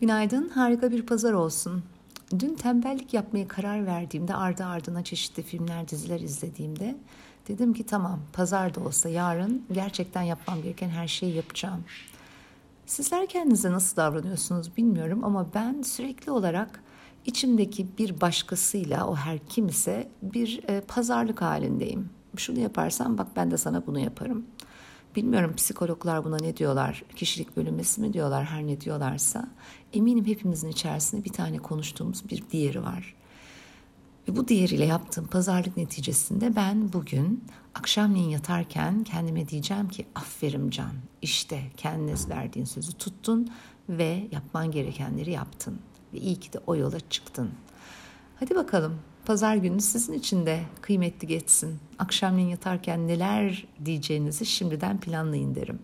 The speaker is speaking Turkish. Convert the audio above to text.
Günaydın, harika bir pazar olsun. Dün tembellik yapmaya karar verdiğimde ardı ardına çeşitli filmler, diziler izlediğimde dedim ki tamam pazar da olsa yarın gerçekten yapmam gereken her şeyi yapacağım. Sizler kendinize nasıl davranıyorsunuz bilmiyorum ama ben sürekli olarak içimdeki bir başkasıyla o her kim ise bir e, pazarlık halindeyim. Şunu yaparsan bak ben de sana bunu yaparım. Bilmiyorum psikologlar buna ne diyorlar, kişilik bölünmesi mi diyorlar, her ne diyorlarsa. Eminim hepimizin içerisinde bir tane konuştuğumuz bir diğeri var. Ve bu diğeriyle yaptığım pazarlık neticesinde ben bugün akşamleyin yatarken kendime diyeceğim ki aferin Can işte kendine verdiğin sözü tuttun ve yapman gerekenleri yaptın. Ve iyi ki de o yola çıktın. Hadi bakalım pazar günü sizin için de kıymetli geçsin. Akşamleyin yatarken neler diyeceğinizi şimdiden planlayın derim.